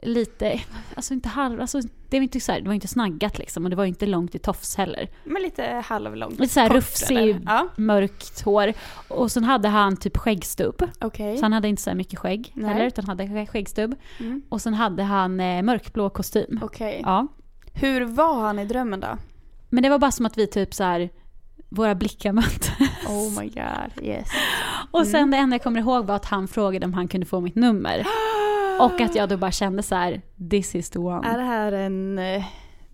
lite, alltså inte halv, alltså det var inte, så här, det var inte snaggat liksom och det var inte långt i tofs heller. Men lite halvlångt. Lite så här Kort, rufsig? Ja. mörkt hår. Och sen hade han typ skäggstubb. Okej. Så han hade inte så mycket skägg Nej. heller utan hade skäggstubb. Mm. Och sen hade han eh, mörkblå kostym. Okej. Ja. Hur var han i drömmen då? Men det var bara som att vi typ så här våra blickar möttes. Oh my god, yes. Och sen det enda jag kommer ihåg var att han frågade om han kunde få mitt nummer. Och att jag då bara kände så här: this is the one. Är det här en... eh,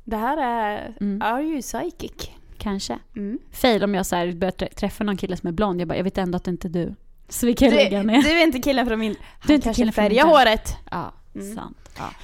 Det här är... Mm. Are you psychic? Kanske. Mm. Fail om jag så här börjar trä- träffa någon kille som är blond. Jag bara, jag vet ändå att det inte är du. Så vi Du, kan lägga ner. du är inte killen från min... Du är inte killen från dröm. håret. Ja, Mm. sant.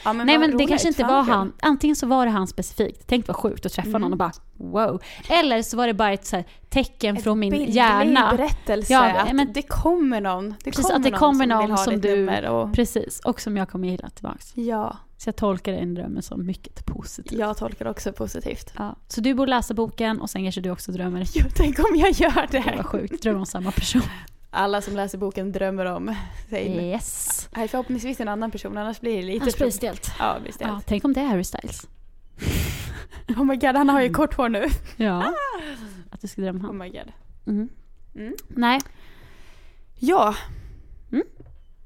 Ja, men Nej men det roligt. kanske inte var han, antingen så var det han specifikt, tänk vad sjukt att träffa någon och bara wow. Eller så var det bara ett så här, tecken Ett från min hjärna. berättelse. Ja, att men- det kommer någon. Det Precis, kommer att det kommer någon som, någon vill ha som ditt du-. Och, Precis, och som jag kommer gilla tillbaks. ja, Så jag tolkar den drömmen som mycket positiv. jag tolkar också positivt. Ja. Så du borde läsa boken och sen kanske du också drömmer. Jo, tänk om jag gör Det var det. sjukt, drömmer om samma person. Alla som läser boken drömmer om sig. Yes. Nej, förhoppningsvis en annan person, annars blir det lite... Annars blir det stelt. Ja, det blir Ja, stelt. tänk om det är Harry Styles. Oh my god, han har ju kort hår nu. Ja. Att du ska drömma om Oh honom. my god. Mm. Mm. Nej, Ja. Mm.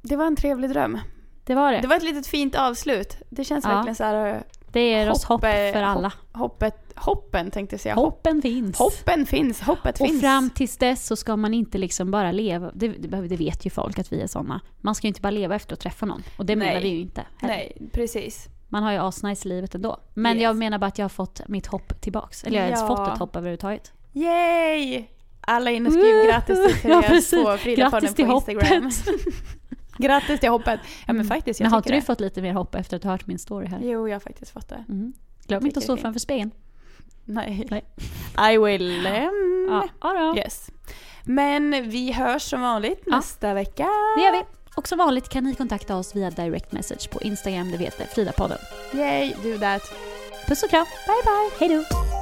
Det var en trevlig dröm. det var det. Det var ett litet fint avslut. Det känns Ja. verkligen så här... Det är oss hopp för alla. Hoppet, hoppen tänkte jag säga. Hoppen finns. Hoppen finns, hoppet Och finns. fram tills dess så ska man inte liksom bara leva, det, det, vet ju folk att vi är såna. Man ska ju inte bara leva efter att träffa någon. Och det menar vi ju inte. heller. Nej, precis. Man har ju asnice i livet ändå. Men Yes. jag menar bara att jag har fått mitt hopp tillbaks. Eller jag har ens Ja. fått ett hopp överhuvudtaget. Yay! Alla in och skriv grattis till Ja, Therese precis. på Fridapodden Grattis på Instagram. grattis till hoppet. Ja men Mm. faktiskt, jag Men har inte du det. fått lite mer hopp efter att har hört min story här? Jo, jag har faktiskt fått det. Mm. Glöm inte att stå framför spegeln. Nej. Nej. I will. Um, Ja, ja. Yes. Men vi hörs som vanligt Ja. nästa vecka. Det gör vi. Och som vanligt kan ni kontakta oss via direct message på Instagram, det vet det, Fridapodden. Yay, do that. Puss och kram. Bye bye. Hej då.